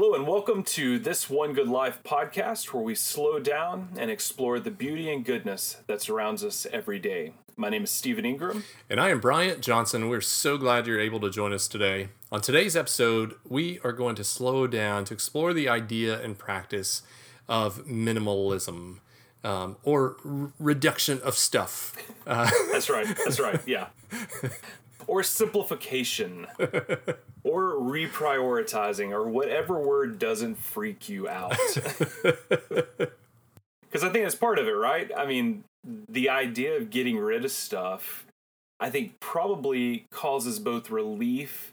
Hello, and welcome to this One Good Life podcast where we slow down and explore the beauty and goodness that surrounds us every day. My name is Stephen Ingram. And I am Bryant Johnson. We're so glad you're able to join us today. On today's episode, we are going to slow down to explore the idea and practice of minimalism um, or r- reduction of stuff. Uh, That's right. That's right. Yeah. or simplification or reprioritizing or whatever word doesn't freak you out. Because I think that's part of it, right? I mean, the idea of getting rid of stuff, I think probably causes both relief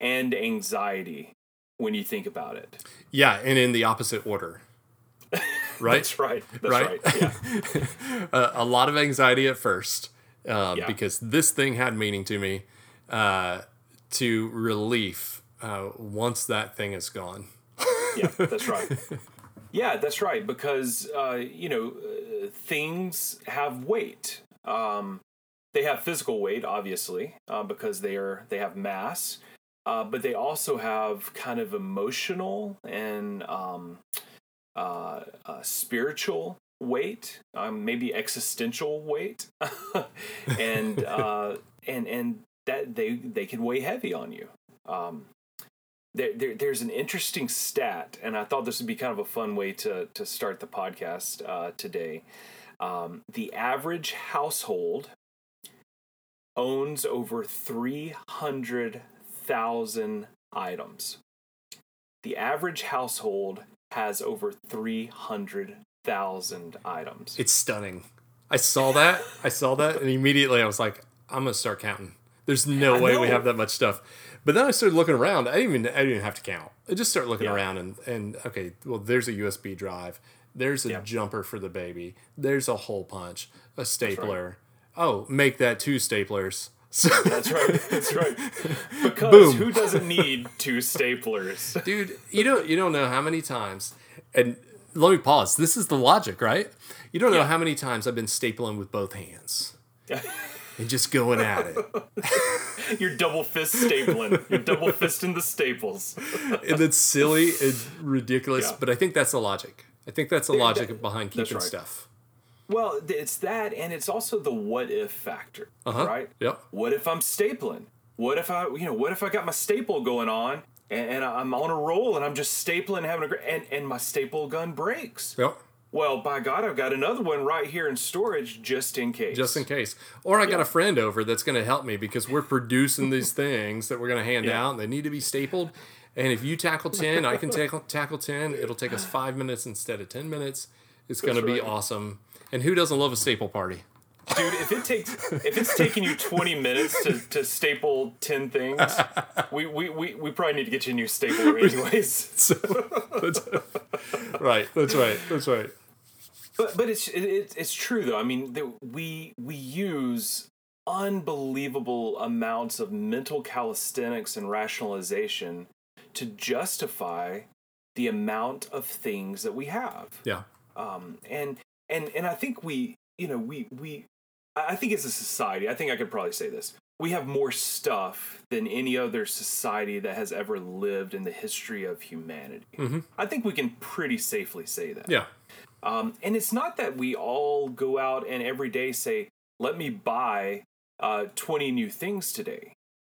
and anxiety when you think about it. Yeah, and in the opposite order. Right? that's right. That's right. right. Yeah. a lot of anxiety at first uh, yeah. because this thing had meaning to me uh, to relief uh, once that thing is gone. yeah, that's right. Yeah, that's right. Because uh, you know uh, things have weight. Um, they have physical weight, obviously, uh, because they are they have mass. Uh, but they also have kind of emotional and um, uh, uh, spiritual weight, um, maybe existential weight, and uh, and and that they they can weigh heavy on you. Um, there, there, there's an interesting stat, and I thought this would be kind of a fun way to to start the podcast uh, today. Um, the average household owns over three hundred thousand items. The average household has over three hundred thousand items. It's stunning. I saw that. I saw that, and immediately I was like, "I'm gonna start counting." There's no I way know. we have that much stuff. But then I started looking around. I didn't even I didn't even have to count. I just started looking yeah. around and and okay, well there's a USB drive. There's a yeah. jumper for the baby. There's a hole punch, a stapler. Right. Oh, make that two staplers. So that's right. That's right. Because Boom. who doesn't need two staplers? Dude, you don't you don't know how many times and let me pause. This is the logic, right? You don't know yeah. how many times I've been stapling with both hands. and just going at it. You're double fist stapling. You're double fisting the staples. and it's silly and ridiculous, yeah. but I think that's the logic. I think that's the logic that, behind keeping right. stuff. Well, it's that, and it's also the what if factor, uh-huh. right? Yep. What if I'm stapling? What if I, you know, what if I got my staple going on and, and I'm on a roll and I'm just stapling, having a great, and and my staple gun breaks? Yep well, by God, I've got another one right here in storage just in case. Just in case. Or I yeah. got a friend over that's going to help me because we're producing these things that we're going to hand yeah. out. And they need to be stapled. And if you tackle 10, I can tackle, tackle 10. It'll take us five minutes instead of 10 minutes. It's going to be awesome. And who doesn't love a staple party? Dude, if it takes if it's taking you twenty minutes to, to staple ten things, we, we, we, we probably need to get you a new stapler anyways. so, that's, right, that's right, that's right. But but it's it, it's true though. I mean, we we use unbelievable amounts of mental calisthenics and rationalization to justify the amount of things that we have. Yeah. Um, and and and I think we, you know, we we, I think as a society, I think I could probably say this: we have more stuff than any other society that has ever lived in the history of humanity. Mm-hmm. I think we can pretty safely say that. Yeah. Um, and it's not that we all go out and every day say, let me buy uh, 20 new things today.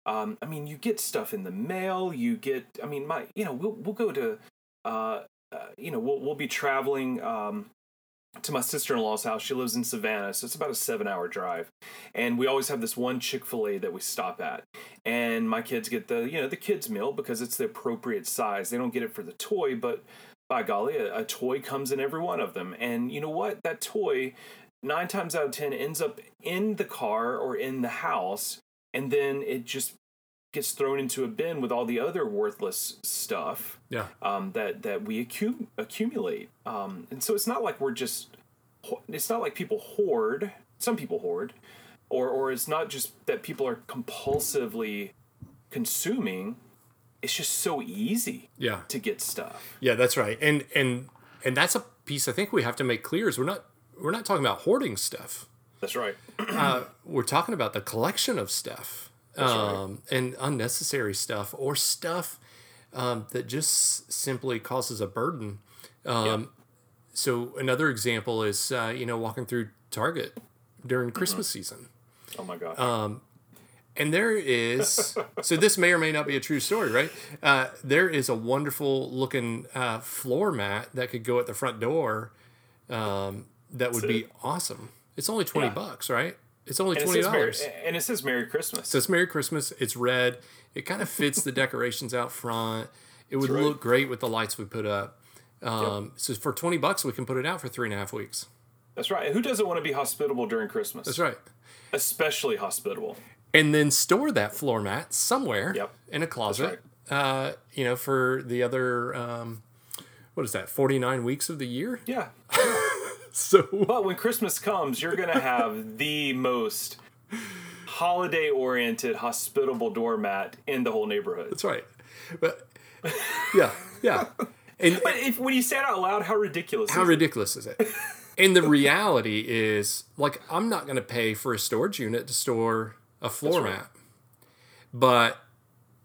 Um, I mean, you get stuff in the mail. You get, I mean, my, you know, we'll, we'll go to, uh, uh, you know, we'll, we'll be traveling um, to my sister in law's house. She lives in Savannah, so it's about a seven hour drive. And we always have this one Chick fil A that we stop at. And my kids get the, you know, the kids' meal because it's the appropriate size. They don't get it for the toy, but by golly, a, a toy comes in every one of them. And you know what? That toy, nine times out of ten, ends up in the car or in the house, and then it just gets thrown into a bin with all the other worthless stuff yeah. um, that that we accu- accumulate. Um, and so it's not like we're just it's not like people hoard. Some people hoard, or or it's not just that people are compulsively consuming it's just so easy yeah to get stuff yeah that's right and and and that's a piece i think we have to make clear is we're not we're not talking about hoarding stuff that's right uh, we're talking about the collection of stuff um, right. and unnecessary stuff or stuff um, that just simply causes a burden. Um, So another example is uh, you know walking through Target during Christmas season. Oh my gosh. Um, And there is, so this may or may not be a true story, right? Uh, there is a wonderful looking uh, floor mat that could go at the front door um, that would be awesome. It's only 20 Yeah. bucks, right? It's only and, it says Merry, $20. and it says Merry Christmas. So it's Merry Christmas. It's red. It kind of fits the decorations out front. It would right. look great with the lights we put up. Um, So for 20 bucks, we can put it out for three and a half weeks. That's right. Who doesn't want to be hospitable during Christmas? That's right. Especially hospitable. and then store that floor mat somewhere Yep. in a closet. Uh, you know, for the other um, what is that? Forty nine weeks of the year. Yeah. So But when Christmas comes, you're to have the most holiday oriented, hospitable doormat in the whole neighborhood. that's right. But yeah, yeah. And But if when you say it out loud, how ridiculous how is? How ridiculous is it? And the reality is, like, I'm not to pay for a storage unit to store a floor right. mat, but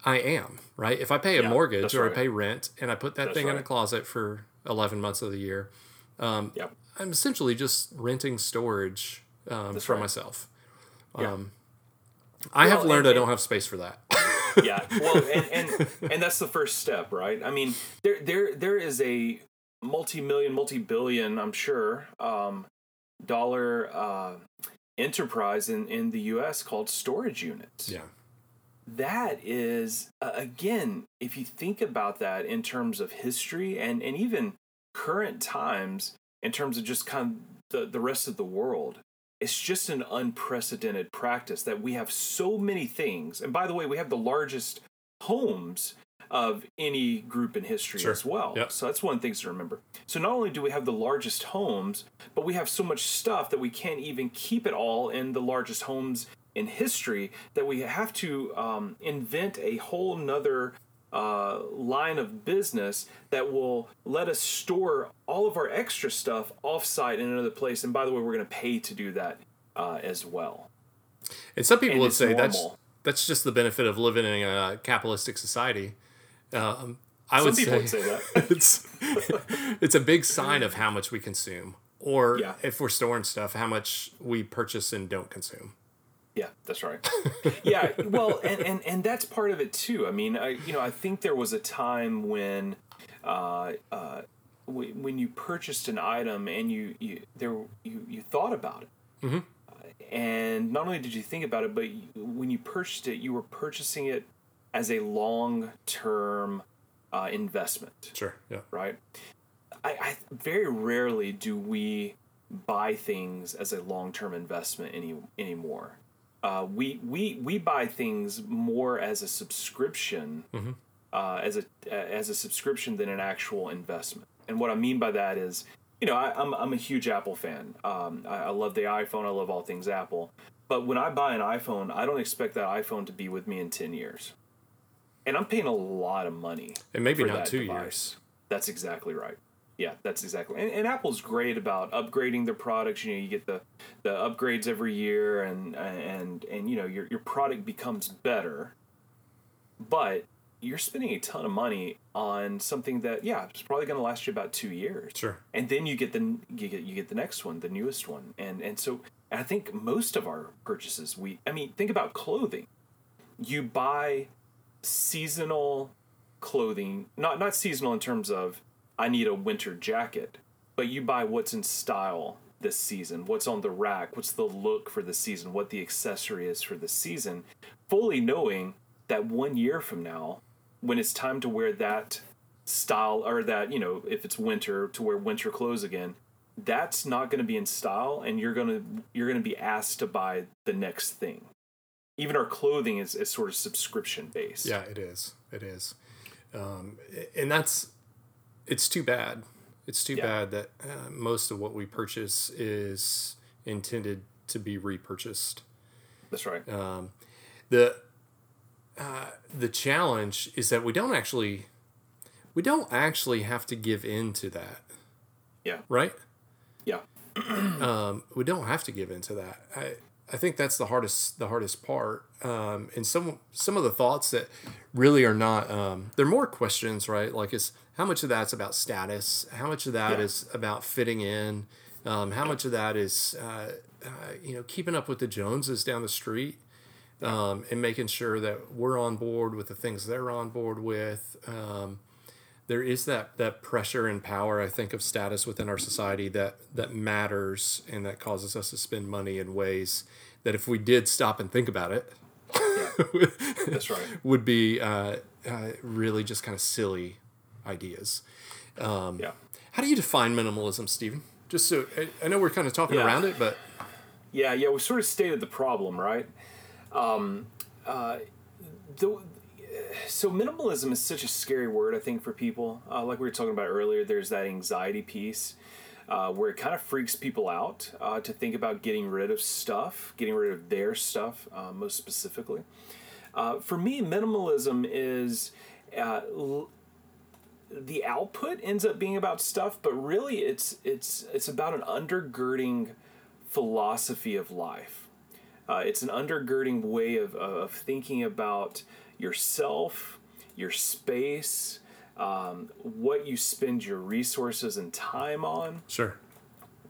I am right. If I pay a Yeah, mortgage or I pay rent and I put that That's thing in a closet for 11 months of the year, um, Yep. I'm essentially just renting storage um, for right. myself. Yeah. Um, I have Well, learned and- I don't have space for that. yeah well and, and and that's the first step right i mean there there there is a multi-million multi-billion i'm sure um dollar uh enterprise in in the us called storage units yeah. that is uh, again if you think about that in terms of history and and even current times in terms of just kind of the, the rest of the world it's just an unprecedented practice that we have so many things and by the way we have the largest homes of any group in history Sure. as well Yep. so that's one things to remember so not only do we have the largest homes but we have so much stuff that we can't even keep it all in the largest homes in history that we have to um, invent a whole nother uh, line of business that will let us store all of our extra stuff offsite in another place. And by the way, we're going to pay to do that uh, as well. And some people And would say that's that's just the benefit of living in a capitalistic society. Um, I Some would people say, would say that. it's it's a big sign of how much we consume, or Yeah. if we're storing stuff, how much we purchase and don't consume. Yeah, that's right. yeah, well, and, and and that's part of it too. I mean, I you know I think there was a time when, uh, uh, w- when you purchased an item and you you there you you thought about it, Mm-hmm. and not only did you think about it, but you, when you purchased it, you were purchasing it as a long term uh, investment Sure. Yeah. right? I, I very rarely do we buy things as a long term investment any anymore. Uh, we we we buy things more as a subscription, uh, as a as a subscription than an actual investment. And what I mean by that is, you know, I, I'm I'm a huge Apple fan. Um, I, I love the iPhone. I love all things Apple. But when I buy an iPhone, I don't expect that iPhone to be with me in ten years. And I'm paying a lot of money. And maybe for not that two device. years. That's exactly right. Yeah, that's exactly. And, and Apple's great about upgrading their products. You know, you get the the upgrades every year, and and and you know your your product becomes better. But you're spending a ton of money on something that yeah, it's probably going to last you about two years. Sure. And then you get the you get you get the next one, the newest one, and and so I think most of our purchases, we I mean, think about clothing. You buy seasonal clothing, not not seasonal in terms of I need a winter jacket, but you buy what's in style this season, what's on the rack, what's the look for the season, what the accessory is for the season, fully knowing that one year from now, when it's time to wear that style or that, you know, if it's winter to wear winter clothes again, that's not going to be in style and you're going to you're going to be asked to buy the next thing. Even our clothing is, is sort of subscription based. Yeah, it is. It is. Um, and that's it's too bad. It's too Yeah. bad that uh, most of what we purchase is intended to be repurchased. That's right. Um, the uh, the challenge is that we don't actually we don't actually have to give in to that, Yeah. right? Yeah. Um, we don't have to give in to that. I I think that's the hardest the hardest part. Um, and some some of the thoughts that really are not um, they're more questions, right? Like is how much of that's about status? How much of that Yeah. is about fitting in? Um, how much of that is uh, uh, you know keeping up with the Joneses down the street? Um, and making sure that we're on board with the things they're on board with. Um, there is that that pressure and power I think of status within our society that that matters and that causes us to spend money in ways that if we did stop and think about it That's right. would be uh, uh, really just kind of silly ideas. Yeah. How do you define minimalism, Stephen? Just so I, I know we're kind of talking Yeah. around it, but Yeah, yeah, we sort of stated the problem, right? Um, uh, the, so minimalism is such a scary word, I think, for people. Uh, like we were talking about earlier, there's that anxiety piece uh, where it kind of freaks people out uh, to think about getting rid of stuff, getting rid of their stuff, uh, most specifically. Uh, for me, minimalism is uh, l- the output ends up being about stuff, but really it's it's it's about an undergirding philosophy of life. Uh, it's an undergirding way of, of thinking about yourself, your space, um, what you spend your resources and time on. sure.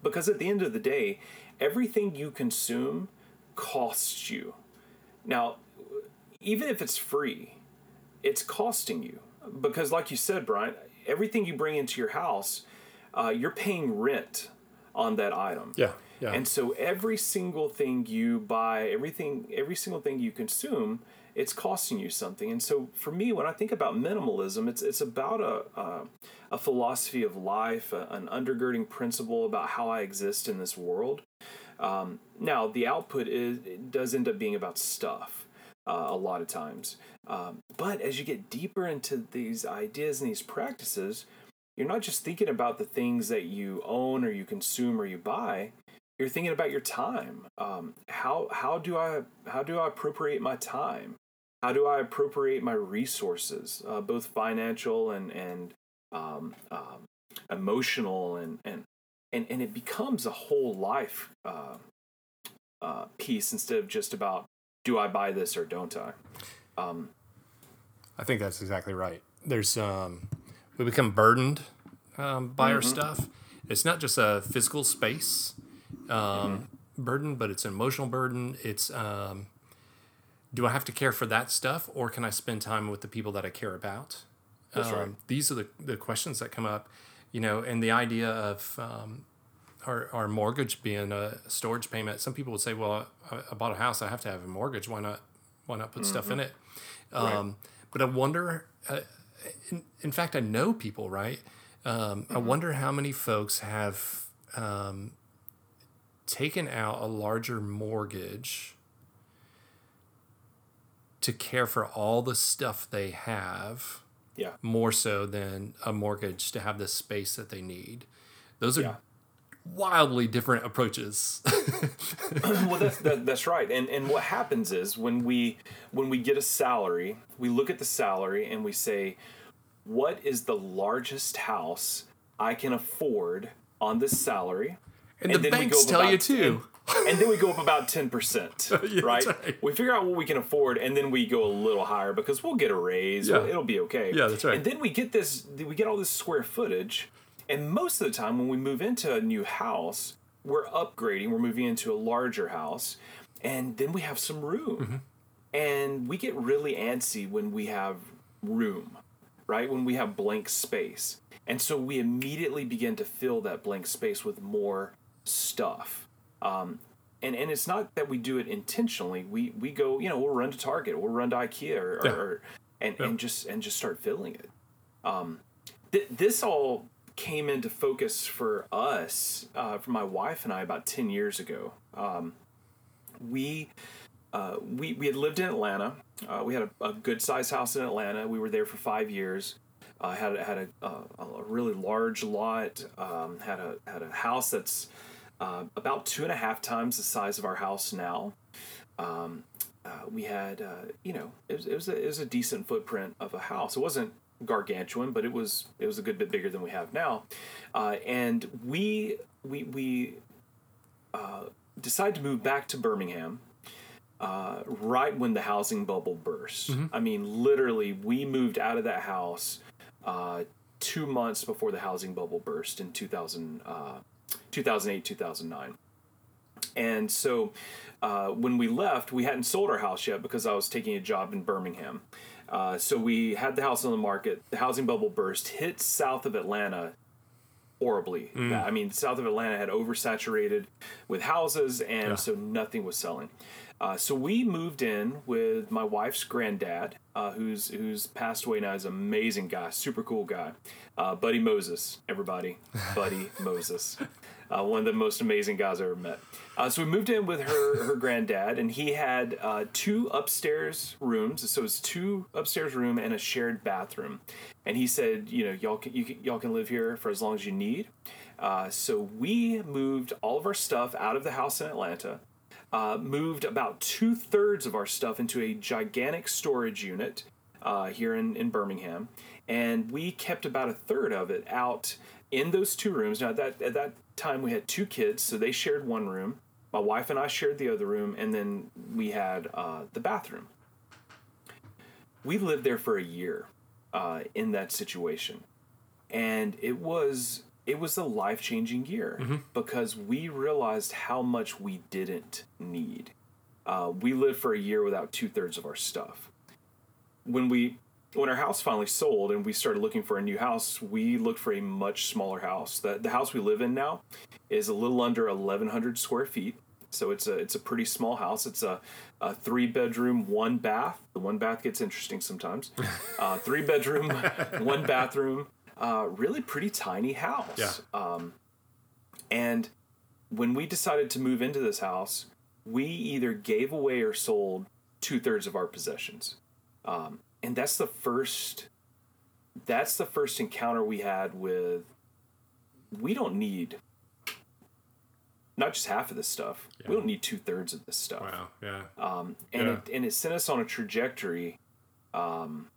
Because at the end of the day, everything you consume costs you. Now, even if it's free, it's costing you. Because, like you said, Brian, everything you bring into your house, uh, you're paying rent on that item. Yeah. Yeah. And so every single thing you buy, everything, every single thing you consume, it's costing you something. And so for me, when I think about minimalism, it's it's about a a, a philosophy of life, a, an undergirding principle about how I exist in this world. Um, now the output is it does end up being about stuff uh, a lot of times, um, but as you get deeper into these ideas and these practices, you're not just thinking about the things that you own or you consume or you buy. You're thinking about your time. Um, how how do i how do i appropriate my time? How do i appropriate my resources uh, both financial and and um, um, emotional and and and and it becomes a whole life uh, uh, piece instead of just about do i buy this or don't i um, I think that's exactly right. There's um, we become burdened um, by our stuff. It's not just a physical space um, burden, but it's an emotional burden. It's um, do I have to care for that stuff, or can I spend time with the people that I care about? That's right. Um, these are the, the questions that come up, you know, and the idea of um, our, our mortgage being a storage payment. Some people would say, well, I, I bought a house, I have to have a mortgage. Why not? Why not put stuff in it? Um, But I wonder. Uh, in, in fact, I know people, right? Um, I wonder how many folks have um, taken out a larger mortgage to care for all the stuff they have yeah more so than a mortgage to have the space that they need. Those are Yeah. Wildly different approaches. well that's that, that's right and and what happens is when we when we get a salary we look at the salary and we say what is the largest house i can afford on this salary and, the then we banks go tell you too. 10 and then we go up about 10% Yeah, right? right. we figure out what we can afford and then we go a little higher because we'll get a raise Yeah. it'll be okay Yeah, that's right. and then we get this we get all this square footage and most of the time when we move into a new house we're upgrading we're moving into a larger house and then we have some room. Mm-hmm. and we get really antsy when we have room right? When we have blank space. And so we immediately begin to fill that blank space with more stuff. Um, and and it's not that we do it intentionally. We we go you know we'll run to target we'll run to ikea or, Yeah. or and, and just and just start filling it. Um, th- this all came into focus for us uh, for my wife and i about 10 years ago um, we uh, we we had lived in Atlanta. Uh, we had a, a good sized house in Atlanta. We were there for five years. Uh, had had a, a, really large lot. Um, had a had a house that's uh, about two and a half times the size of our house now. Um, uh, we had you know it was, it was a, it was a decent footprint of a house. It wasn't gargantuan, but it was it was a good bit bigger than we have now. Uh, and we we we decided to move back to Birmingham uh, right when the housing bubble burst. I mean, literally, we moved out of that house uh, two months before the housing bubble burst in 2000, uh, 2008, 2009. And so uh, when we left, we hadn't sold our house yet because I was taking a job in Birmingham. Uh, so we had the house on the market. The housing bubble burst, hit south of Atlanta horribly. I mean, south of Atlanta had oversaturated with houses, and Yeah. so nothing was selling. Uh, so we moved in with my wife's granddad, uh, who's who's passed away now. He's an amazing guy, super cool guy, uh, Buddy Moses. Everybody, Buddy Moses, uh, one of the most amazing guys I ever met. Uh, so we moved in with her her granddad, and he had uh, two upstairs rooms. So it was two upstairs room and a shared bathroom. And he said, you know, y'all can, you can, y'all can live here for as long as you need. Uh, so we moved all of our stuff out of the house in Atlanta uh, moved about two thirds of our stuff into a gigantic storage unit uh, here in, in Birmingham, and we kept about a third of it out in those two rooms. Now, that, at that time, we had two kids, so they shared one room. My wife and I shared the other room, and then we had uh, the bathroom. We lived there for a year uh, in that situation, and it was it was a life changing year because we realized how much we didn't need. Uh, we lived for a year without two thirds of our stuff. When we when our house finally sold and we started looking for a new house, we looked for a much smaller house. The the house we live in now is a little under eleven hundred square feet. So it's a it's a pretty small house. It's a, a three bedroom, one bath. The one bath gets interesting sometimes. Uh, three bedroom, one bathroom. Uh, really pretty tiny house. Yeah. Um, and when we decided to move into this house, we either gave away or sold two thirds of our possessions. Um, and that's the first that's the first encounter we had with we don't need not just half of this stuff. We don't need two thirds of this stuff. Wow. Yeah. Um, and Yeah. it and it sent us on a trajectory um,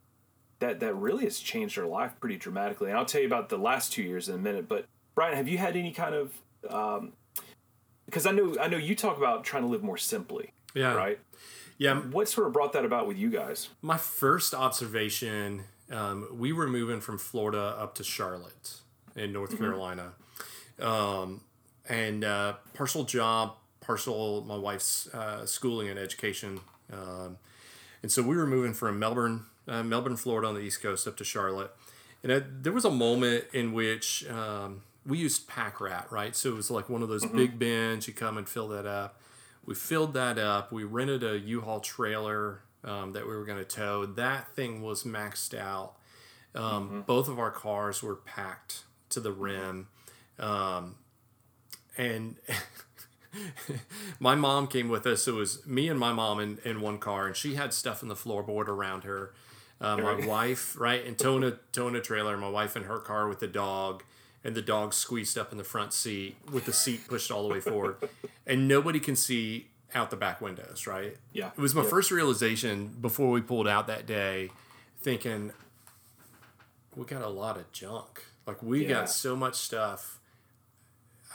that that really has changed our life pretty dramatically. And I'll tell you about the last two years in a minute. But Brian, have you had any kind of um, because I know I know you talk about trying to live more simply, Yeah. right? Yeah. What sort of brought that about with you guys? My first observation, um, we were moving from Florida up to Charlotte in North Carolina. Um, and uh, partial job, partial my wife's uh, schooling and education. Um, and so we were moving from Melbourne, uh, Melbourne, Florida on the East Coast up to Charlotte. And it, there was a moment in which um, we used Pack Rat, right? So it was like one of those big bins. You come and fill that up. We filled that up. We rented a U-Haul trailer um, that we were going to tow. That thing was maxed out. Um, Both of our cars were packed to the rim. Um, and my mom came with us. It was me and my mom in, in one car, and she had stuff in the floorboard around her. Uh, my wife, right, and towing a, towing a trailer, my wife in her car with the dog, and the dog squeezed up in the front seat with the seat pushed all the way forward. and nobody can see out the back windows, right? Yeah. It was my Yep. first realization before we pulled out that day, thinking, we got a lot of junk. Like, we Yeah. got so much stuff.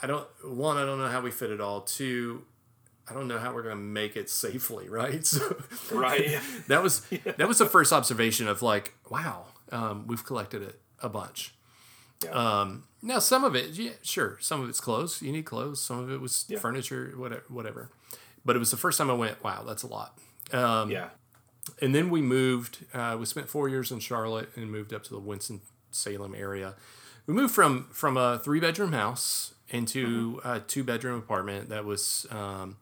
I don't, one, I don't know how we fit it all. Two, I don't know how we're to make it safely, right? So, Right. that was that was the first observation of like, wow, um, we've collected it a bunch. Yeah. Um, now some of it, yeah, sure, some of it's clothes. You need clothes. Some of it was Yeah. furniture, whatever, whatever. But it was the first time I went, wow, that's a lot. Um, yeah. and then we moved. Uh, we spent four years in Charlotte and moved up to the Winston Salem area. We moved from from a three bedroom house into a two bedroom apartment that was um,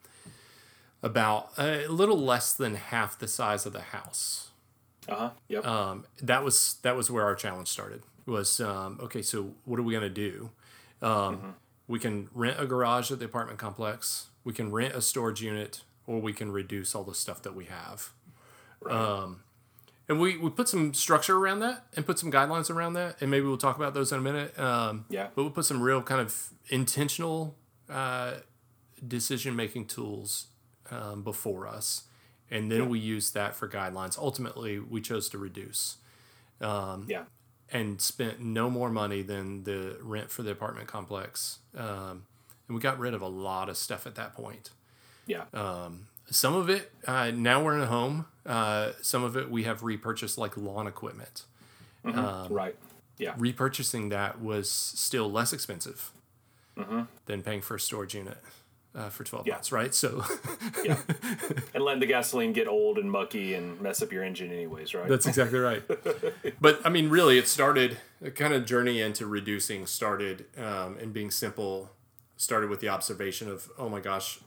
about a little less than half the size of the house. Uh huh. Yep. Um, that was that was where our challenge started. Was um, okay. So what are we gonna do? Um, We can rent a garage at the apartment complex. We can rent a storage unit, or we can reduce all the stuff that we have. Um, and we, we put some structure around that and put some guidelines around that, and maybe we'll talk about those in a minute. Um, Yeah. But we'll put some real kind of intentional uh, decision making tools um, before us, and then we use that for guidelines. Ultimately, we chose to reduce yeah. And spent no more money than the rent for the apartment complex. Um, and we got rid of a lot of stuff at that point. Yeah. Um, some of it uh, now we're in a home. Uh, some of it we have repurchased like lawn equipment. Um, right. Yeah. Repurchasing that was still less expensive than paying for a storage unit uh, for twelve Yeah. months, right? So Yeah. and letting the gasoline get old and mucky and mess up your engine anyways, right? That's exactly right. but I mean, really, it started a kind of journey into reducing started um, and being simple. Started with the observation of, oh my gosh,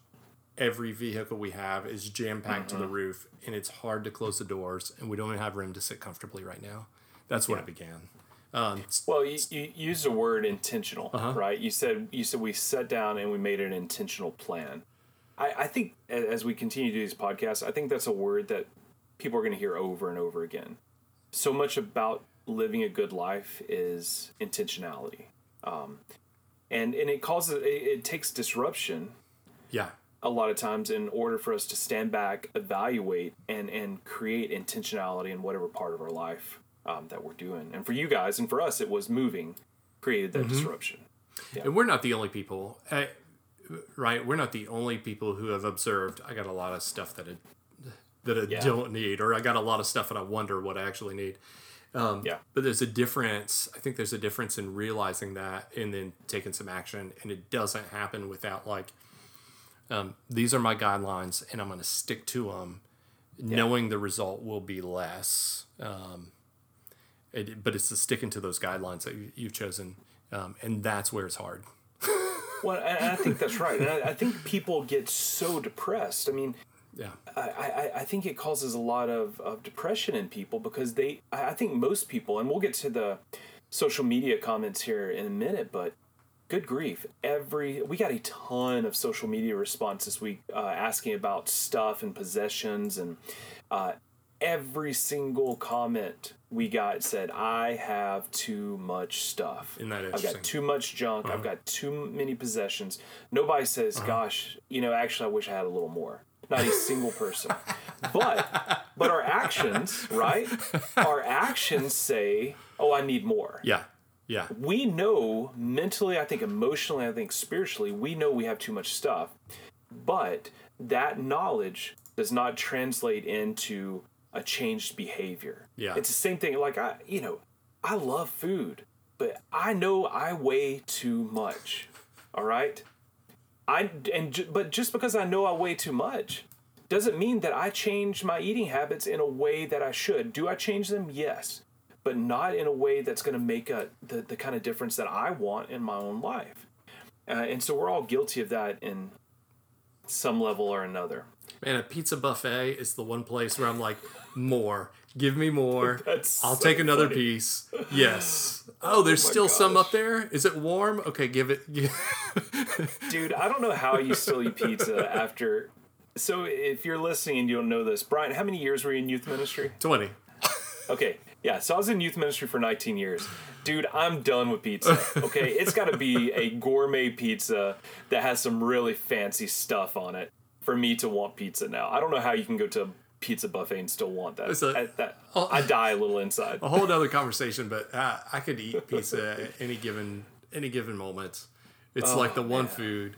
every vehicle we have is jam packed to the roof, and it's hard to close the doors, and we don't even have room to sit comfortably right now. That's when it began. Um, Well, you, you used the word intentional, Uh-huh. right? You said you said we sat down and we made an intentional plan. I, I think as we continue to do these podcasts, I think that's a word that people are going to hear over and over again. So much about living a good life is intentionality, um, and and it causes it, it takes disruption yeah, a lot of times in order for us to stand back, evaluate, and and create intentionality in whatever part of our life um, that we're doing. And for you guys and for us, it was moving created Mm-hmm. that disruption. and we're not the only people, uh, right? We're not the only people who have observed. I got a lot of stuff that I, that I Yeah. don't need, or I got a lot of stuff that I wonder what I actually need. Um, Yeah. But there's a difference. I think there's a difference in realizing that and then taking some action. And it doesn't happen without like, um, these are my guidelines, and I'm going to stick to them, knowing the result will be less. Um, it, but it's the sticking to those guidelines that you, you've chosen, um, and that's where it's hard. Well, and I think that's right. And I, I think people get so depressed. I mean, Yeah. I, I, I think it causes a lot of, of depression in people because they I I think most people and we'll get to the social media comments here in a minute, but good grief, every we got a ton of social media response this week uh, asking about stuff and possessions and uh, every single comment we got said I have too much stuff. Isn't that I've got too much junk. I've uh-huh. got too many possessions. Nobody says, uh-huh. "Gosh, you know, actually, I wish I had a little more." Not a single person. but but our actions, right? Our actions say, "Oh, I need more." Yeah. Yeah. We know mentally, I think emotionally, I think spiritually, we know we have too much stuff. But that knowledge does not translate into a changed behavior. Yeah. It's the same thing like I, you know, I love food, but I know I weigh too much. All right? I and but just because I know I weigh too much doesn't mean that I change my eating habits in a way that I should. Do I change them? Yes, but not in a way that's going to make a the, the kind of difference that I want in my own life. Uh, and so we're all guilty of that in some level or another. Man, a pizza buffet is the one place where I'm like, more. Give me more. That's I'll so take another funny. piece. Yes. Oh, there's oh my still some up there. Is it warm? Okay, give it. Dude, I don't know how you still eat pizza after. So if you're listening and you don't know this, Brian, how many years were you in youth ministry? 20. Okay, yeah, so I was in youth ministry for 19 years. Dude, I'm done with pizza. Okay, it's got to be a gourmet pizza that has some really fancy stuff on it for me to want pizza now. I don't know how you can go to pizza buffet and still want that. A- I, that I die a little inside. A whole other conversation, but uh, I could eat pizza at any given any given moment. It's like the one man. food.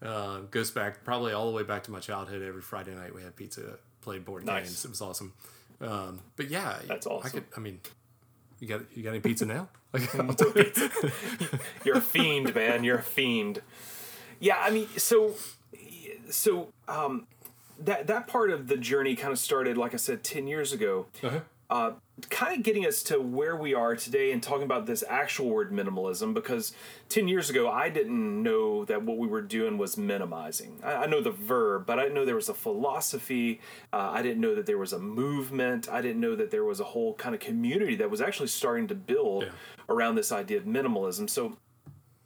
Uh, goes back probably all the way back to my childhood. Every Friday night we had pizza, played board Nice. games. It was awesome. Um, but yeah, That's awesome. I could. I mean, you got you got any pizza now? Like, I'll take it. You're a fiend, man. You're a fiend. Yeah, I mean, so, so um, that that part of the journey kind of started, like I said, ten years ago. Uh-huh. Uh, kind of getting us to where we are today and talking about this actual word minimalism because 10 years ago I didn't know that what we were doing was minimizing. I, I know the verb, but I didn't know there was a philosophy. Uh, I didn't know that there was a movement. I didn't know that there was a whole kind of community that was actually starting to build Yeah. around this idea of minimalism. So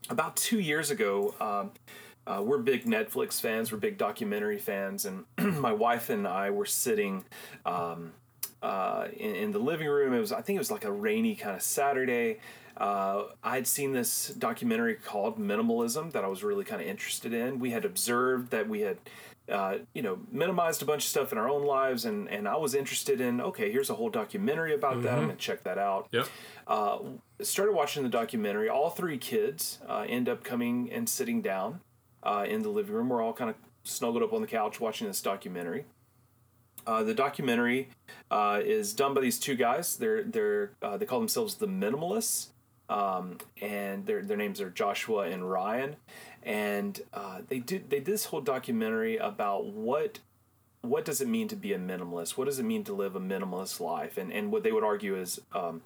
about two years ago, um, uh, we're big Netflix fans, we're big documentary fans, and my wife and I were sitting um, uh, in, in the living room. It was, I think it was like a rainy kind of Saturday. Uh, I'd seen this documentary called Minimalism that I was really kind of interested in. We had observed that we had, uh, you know, minimized a bunch of stuff in our own lives, and and I was interested in. Okay, here's a whole documentary about that. I'm gonna check that out Yep. uh, started watching the documentary. All three kids uh, end up coming and sitting down uh, in the living room. We're all kind of snuggled up on the couch watching this documentary. Uh, the documentary uh, is done by these two guys. They're they're uh, they call themselves the Minimalists, um, and their their names are Joshua and Ryan, and uh, they did they did this whole documentary about what what does it mean to be a minimalist? What does it mean to live a minimalist life? And and what they would argue is um,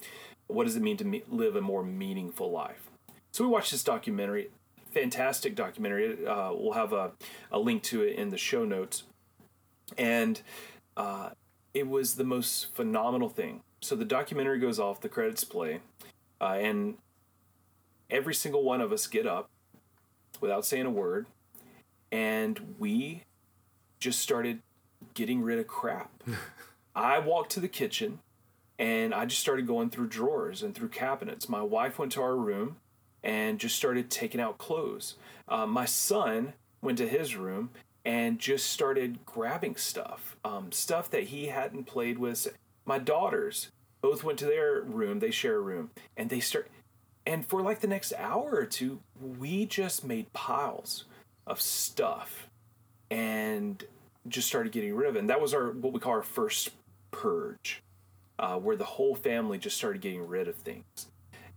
what does it mean to me- live a more meaningful life? So we watched this documentary, fantastic documentary. Uh, we'll have a, a link to it in the show notes, and uh, it was the most phenomenal thing. So the documentary goes off, the credits play, uh, and every single one of us get up without saying a word, and we just started getting rid of crap. I walked to the kitchen and I just started going through drawers and through cabinets. My wife went to our room and just started taking out clothes. Uh, my son went to his room and just started grabbing stuff, um, stuff that he hadn't played with. My daughters both went to their room; they share a room, and they start. And for like the next hour or two, we just made piles of stuff, and just started getting rid of it. And that was our what we call our first purge, uh, where the whole family just started getting rid of things.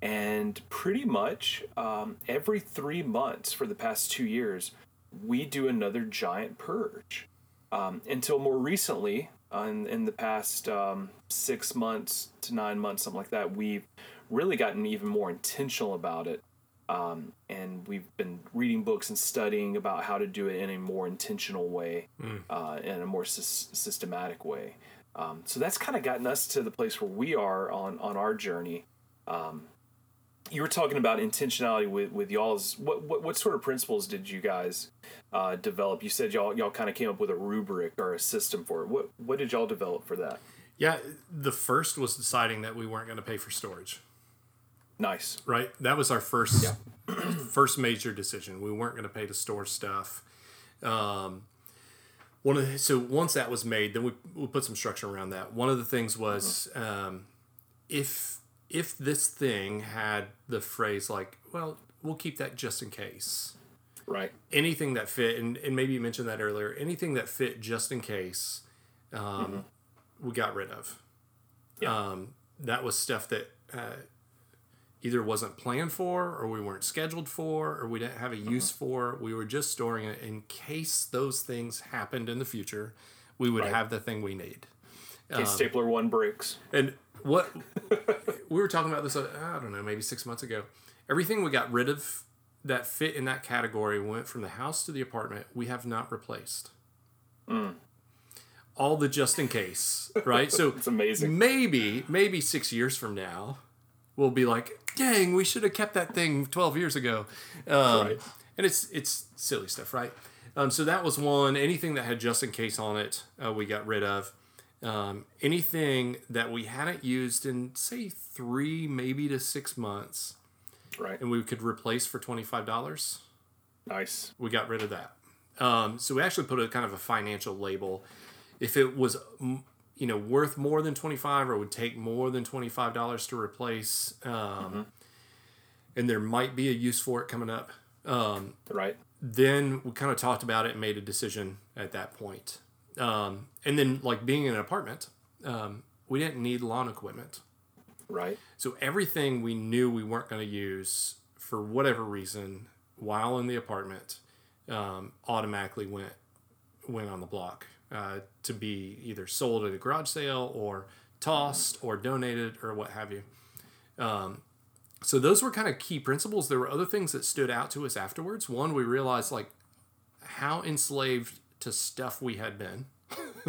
And pretty much um, every three months for the past two years, we do another giant purge. Um, until more recently, uh, in, in the past um, six months to nine months, something like that, we've really gotten even more intentional about it. Um, and we've been reading books and studying about how to do it in a more intentional way, mm. uh, in a more sy- systematic way. Um, so that's kind of gotten us to the place where we are on on our journey. Um, you were talking about intentionality with with y'all's. What what, what sort of principles did you guys uh, develop? You said y'all y'all kind of came up with a rubric or a system for it. What what did y'all develop for that? Yeah, the first was deciding that we weren't going to pay for storage. Nice. Right. That was our first yeah. first major decision. We weren't going to pay to store stuff. Um, one of the, so once that was made, then we we put some structure around that. One of the things was um, if if this thing had the phrase like, well, we'll keep that just in case. Right. Anything that fit, and, and maybe you mentioned that earlier. Anything that fit just in case, um, mm-hmm. we got rid of. Yeah. Um, that was stuff that uh, either wasn't planned for or we weren't scheduled for or we didn't have a uh-huh. use uh-huh. for. We were just storing it in case those things happened in the future. We would right. have the thing we need. In case um, stapler one breaks. And what we were talking about this, uh, I don't know, maybe six months ago. Everything we got rid of that fit in that category went from the house to the apartment. We have not replaced. Mm. All the just in case, right? So it's amazing. Maybe, maybe six years from now, we'll be like, dang, we should have kept that thing 12 years ago. Um, right. And it's it's silly stuff, right? Um, so that was one. Anything that had just in case on it, uh, we got rid of. Um, anything that we hadn't used in say three, maybe to six months, right? And we could replace for twenty five dollars. Nice. We got rid of that. Um, so we actually put a kind of a financial label. If it was you know worth more than 25 or would take more than $25 to replace um, mm-hmm. and there might be a use for it coming up um, right then we kind of talked about it and made a decision at that point um, and then like being in an apartment um, we didn't need lawn equipment right so everything we knew we weren't going to use for whatever reason while in the apartment um, automatically went went on the block uh, to be either sold at a garage sale or tossed or donated or what have you. Um, so those were kind of key principles. There were other things that stood out to us afterwards. One, we realized like how enslaved to stuff we had been.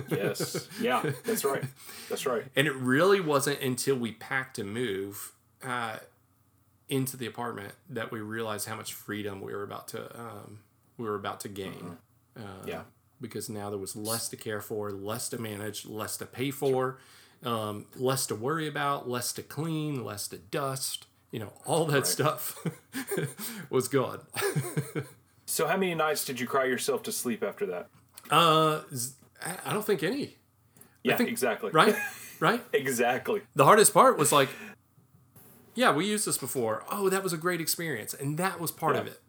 yes. Yeah, that's right. That's right. And it really wasn't until we packed to move uh, into the apartment that we realized how much freedom we were about to um, we were about to gain. Mm-hmm. Uh, yeah because now there was less to care for, less to manage, less to pay for, um, less to worry about, less to clean, less to dust. You know, all that right. stuff was gone. so, how many nights did you cry yourself to sleep after that? Uh, I don't think any. Yeah, think, exactly. Right, right. exactly. The hardest part was like, yeah, we used this before. Oh, that was a great experience, and that was part yeah. of it.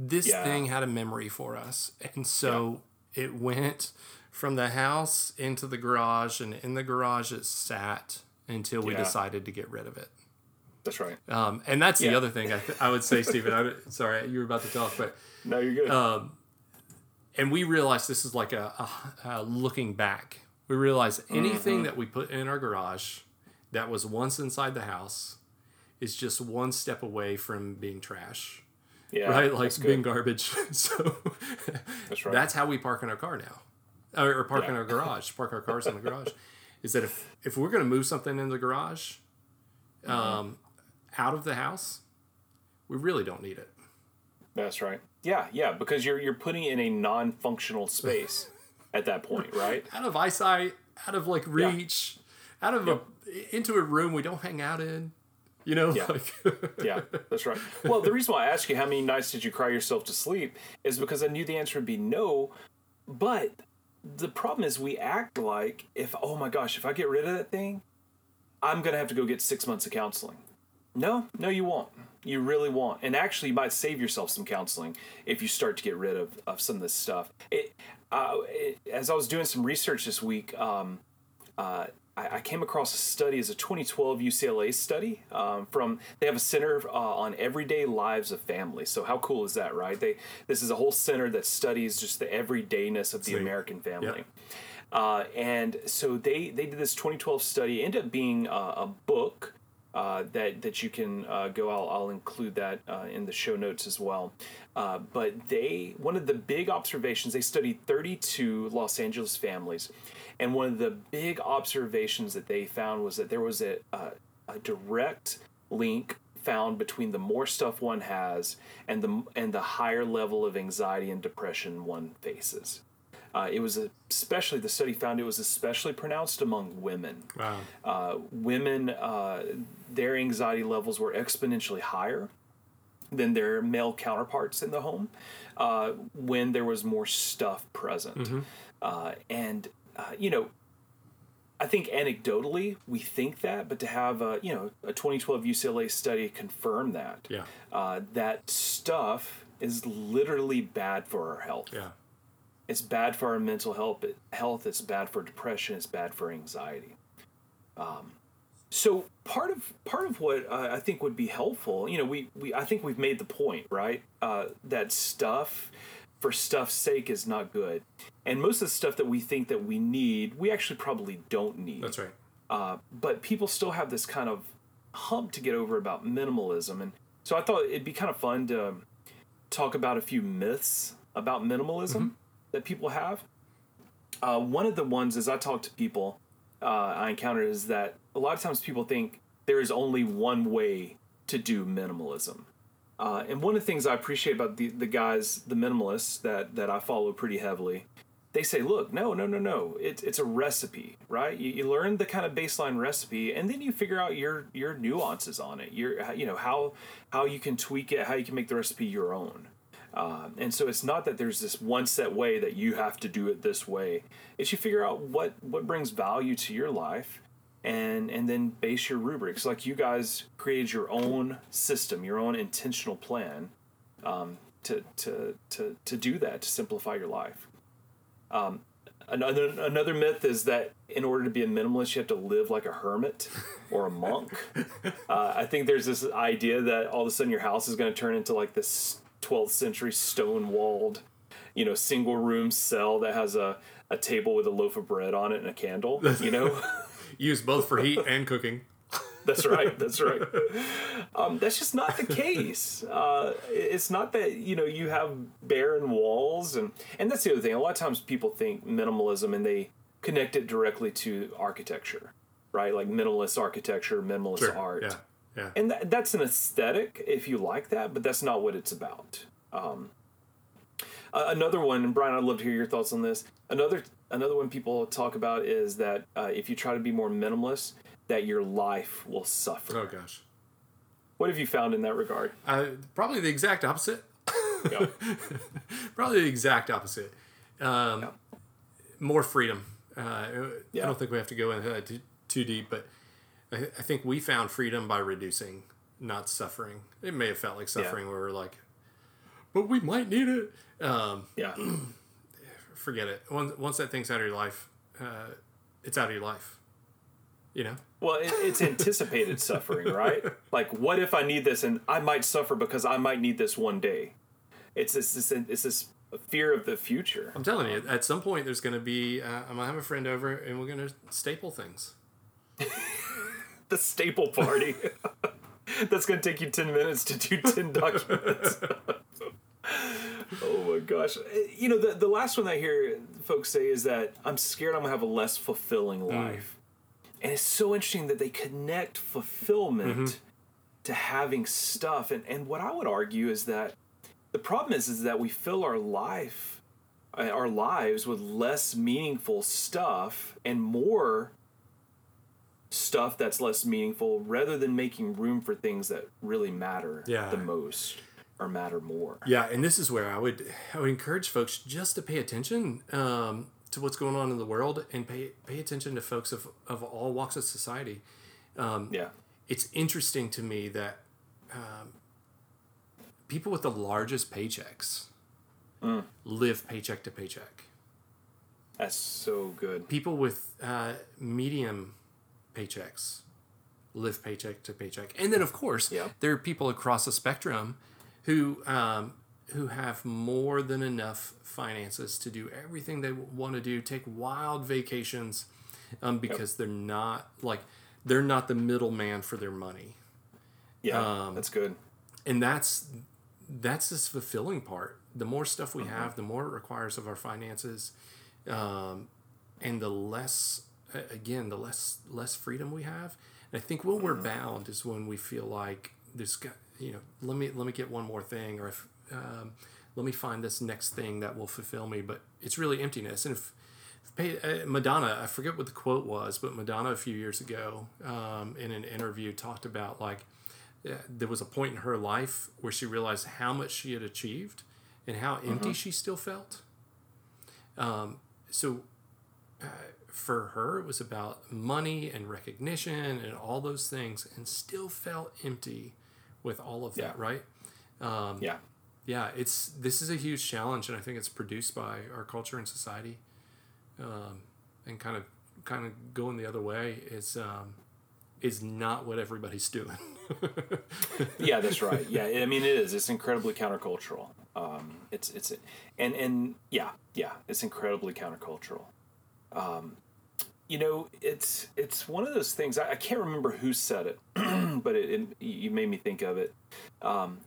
this Yeah. thing had a memory for us. And so it went from the house into the garage, and in the garage it sat until we Yeah. decided to get rid of it. That's right. Um, and that's the other thing I, th- I would say, Stephen. I, sorry, you were about to talk, but No, you're good. um, and we realize this is like a, a, a looking back. We realize anything Mm-hmm. that we put in our garage that was once inside the house is just one step away from being trash, yeah, right? Like being garbage. so That's right. that's how we park in our car now, or, or park in our garage. Park our cars in the garage. Is that if if we're going to move something in the garage, Mm-hmm. um, out of the house, we really don't need it. That's right. Yeah, yeah, because you're you're putting it in a non-functional space at that point, right? out of eyesight, out of like reach, out of a into a room we don't hang out in. You know, Yeah. like Yeah, that's right. Well, the reason why I asked you how many nights did you cry yourself to sleep is because I knew the answer would be no. But the problem is we act like if oh my gosh, if I get rid of that thing, I'm gonna have to go get six months of counseling. No, no, you won't. You really won't. And actually, you might save yourself some counseling if you start to get rid of, of some of this stuff. It, uh, it, as I was doing some research this week, um, uh, I, I came across a study, as a 2012 UCLA study um, from. They have a center uh, on everyday lives of families. So how cool is that, right? They this is a whole center that studies just the everydayness of the Sweet. American family. Uh, and so they they did this 2012 study. It ended up being a book uh, that that you can uh, go. I'll, I'll include that uh, in the show notes as well. Uh, but they one of the big observations they studied 32 Los Angeles families, and one of the big observations that they found was that there was a a, a direct link found between the more stuff one has and the and the higher level of anxiety and depression one faces. Uh, it was especially the study found it was especially pronounced among women. wow. Uh, women, uh, their anxiety levels were exponentially higher than their male counterparts in the home uh, when there was more stuff present. Uh, and, uh, you know, I think anecdotally we think that, but to have a, you know, a 2012 UCLA study confirm that, Yeah. uh, that stuff is literally bad for our health. Yeah. It's bad for our mental health. Health. It's bad for depression. It's bad for anxiety. Um, so part of part of what uh, I think would be helpful, you know, we, we I think we've made the point, right? Uh, that stuff for stuff's sake is not good, and most of the stuff that we think that we need, we actually probably don't need. That's right. Uh, but people still have this kind of hump to get over about minimalism, and so I thought it'd be kind of fun to talk about a few myths about minimalism that people have. Uh, one of the ones, as I talk to people, uh, I encounter is that a lot of times people think there is only one way to do minimalism. Uh, and one of the things I appreciate about the, the guys, the minimalists that, that I follow pretty heavily, they say, look, no, no, no, no. It's it's a recipe, right? You, you learn the kind of baseline recipe, and then you figure out your your nuances on it. Your you know how how you can tweak it, how you can make the recipe your own. Um, and so it's not that there's this one set way that you have to do it this way. It's you figure out what what brings value to your life, and and then base your rubrics. Like you guys created your own system, your own intentional plan um, to to to to do that to simplify your life. Um, another another myth is that in order to be a minimalist, you have to live like a hermit or a monk. uh, I think there's this idea that all of a sudden your house is going to turn into like this 12th century stone walled, you know, single room cell that has a, a table with a loaf of bread on it and a candle. You know, Used both for heat and cooking. that's right. That's right. Um, that's just not the case. Uh, it's not that you know you have barren walls, and and that's the other thing. A lot of times people think minimalism and they connect it directly to architecture, right? Like minimalist architecture, minimalist art. Yeah. Yeah. and that, that's an aesthetic if you like that but that's not what it's about um, uh, another one brian i'd love to hear your thoughts on this another another one people talk about is that uh, if you try to be more minimalist that your life will suffer Oh gosh. what have you found in that regard Uh, probably the exact opposite. yeah. Probably the exact opposite. Um, Yeah. More freedom. Uh, I don't think we have to go into that too, too deep, but I, I think we found freedom by reducing, not suffering. It may have felt like suffering where we're like, but we might need it. Um, Yeah. forget it. Once once that thing's out of your life, uh, it's out of your life. You know. Well, it, it's anticipated suffering, right? Like, what if I need this and I might suffer because I might need this one day? It's this, this it's this fear of the future. I'm telling you, at some point there's going to be. Uh, I'm gonna have a friend over, and we're going to staple things. The staple party. That's going to take you 10 minutes to do 10 documents. oh my gosh. Eh, you know, the, the last one I hear folks say is that I'm scared I'm going to have a less fulfilling mm. life. And it's so interesting that they connect fulfillment mm-hmm. to having stuff. And, and what I would argue is that the problem is, is that we fill our life, uh, our lives with less meaningful stuff and more stuff that's less meaningful rather than making room for things that really matter Yeah. the most or matter more. Yeah, and this is where I would I would encourage folks just to pay attention um, to what's going on in the world and pay pay attention to folks of, of all walks of society. Yeah. It's interesting to me that um, people with the largest paychecks live paycheck to paycheck. That's so good. People with uh, medium paychecks live paycheck to paycheck, and then of course Yeah. there are people across the spectrum who um, who have more than enough finances to do everything they want to do, take wild vacations, um, because they're not like they're not the middleman for their money, Yeah. Um, that's good. and that's that's this fulfilling part. The more stuff we have, the more it requires of our finances, um, and the less again the less less freedom we have. And I think when we're bound is when we feel like there's got you know let me let me get one more thing or if um, let me find this next thing that will fulfill me. But it's really emptiness. And if, if pay, uh, Madonna, I forget what the quote was, but Madonna a few years ago um, in an interview talked about like uh, there was a point in her life where she realized how much she had achieved and how empty she still felt. Um, so uh, for her, it was about money and recognition and all those things, and still felt empty with all of that, Yeah. right? Um, Yeah. yeah, it's this is a huge challenge, and I think it's produced by our culture and society, um, and kind of kind of going the other way is um, is not what everybody's doing. yeah, that's right. Yeah, I mean it is. It's incredibly countercultural. Um, it's it's and and yeah, yeah, it's incredibly countercultural. Um, you know, it's it's one of those things. I, I can't remember who said it, but it, it you made me think of it. Um,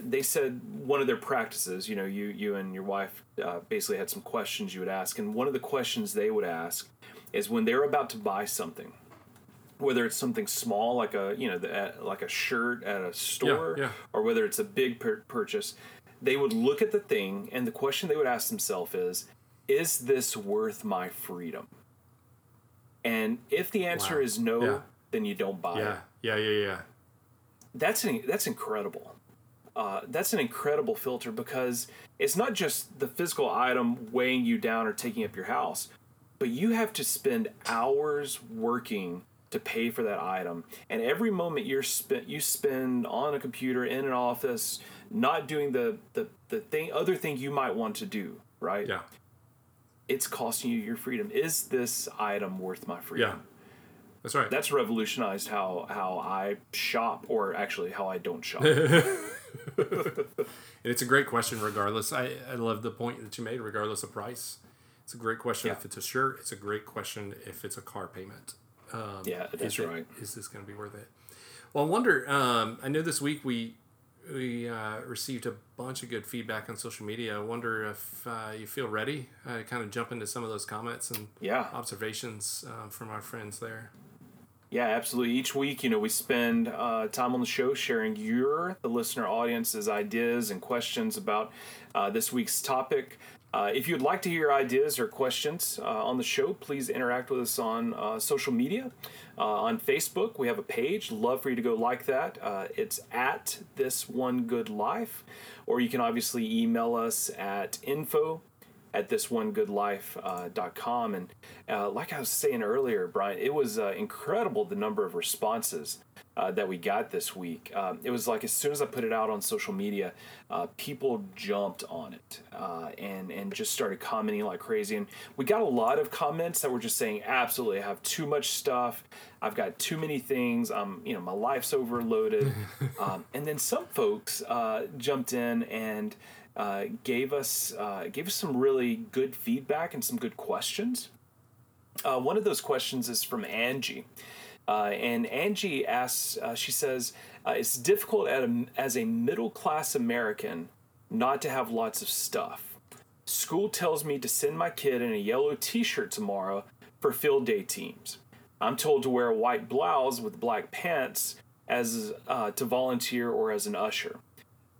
they said one of their practices. You know, you you and your wife uh, basically had some questions you would ask, and one of the questions they would ask is when they're about to buy something whether it's something small like a you know the, uh, like a shirt at a store yeah. or whether it's a big pur- purchase they would look at the thing and the question they would ask themselves is is this worth my freedom and if the answer Wow. is no Yeah. then you don't buy it yeah, yeah, yeah, yeah. that's an, that's incredible. Uh, that's an incredible filter because it's not just the physical item weighing you down or taking up your house, but you have to spend hours working to pay for that item, and every moment you're spent you spend on a computer in an office, not doing the the the thing other thing you might want to do, right? Yeah, It's costing you your freedom. Is this item worth my freedom? yeah. That's right. That's revolutionized how how I shop, or actually how I don't shop. And it's a great question, regardless. I, I love the point that you made, regardless of price. It's a great question Yeah. if it's a shirt. It's a great question if it's a car payment. Um, Yeah, that's is right. Is this going to be worth it? Well, I wonder. Um, I know this week we we uh, received a bunch of good feedback on social media. I wonder if uh, you feel ready uh, to kind of jump into some of those comments and Yeah. observations um, from our friends there. Yeah, absolutely. Each week, you know, we spend uh, time on the show sharing your, the listener audience's ideas and questions about uh, this week's topic. Uh, if you'd like to hear ideas or questions uh, on the show, please interact with us on uh, social media. Uh, on Facebook, we have a page. Love for you to go like that. Uh, it's at This One Good Life. Or you can obviously email us at info at this one good life.com. thisonegoodlife.com. and uh, like I was saying earlier, Brian, it was uh, incredible the number of responses uh, that we got this week. Um, it was like as soon as I put it out on social media, uh, people jumped on it uh, and and just started commenting like crazy. And we got a lot of comments that were just saying, "Absolutely, I have too much stuff. I've got too many things. Um, you know, my life's overloaded." um, and then some folks uh, jumped in and. Uh, gave us uh, gave us some really good feedback and some good questions. one of those questions is from Angie, uh, and Angie asks, uh, she says, uh, it's difficult a, as a middle class American not to have lots of stuff. School tells me to send my kid in a yellow t shirt tomorrow for field day teams. I'm told to wear a white blouse with black pants as uh, to volunteer or as an usher.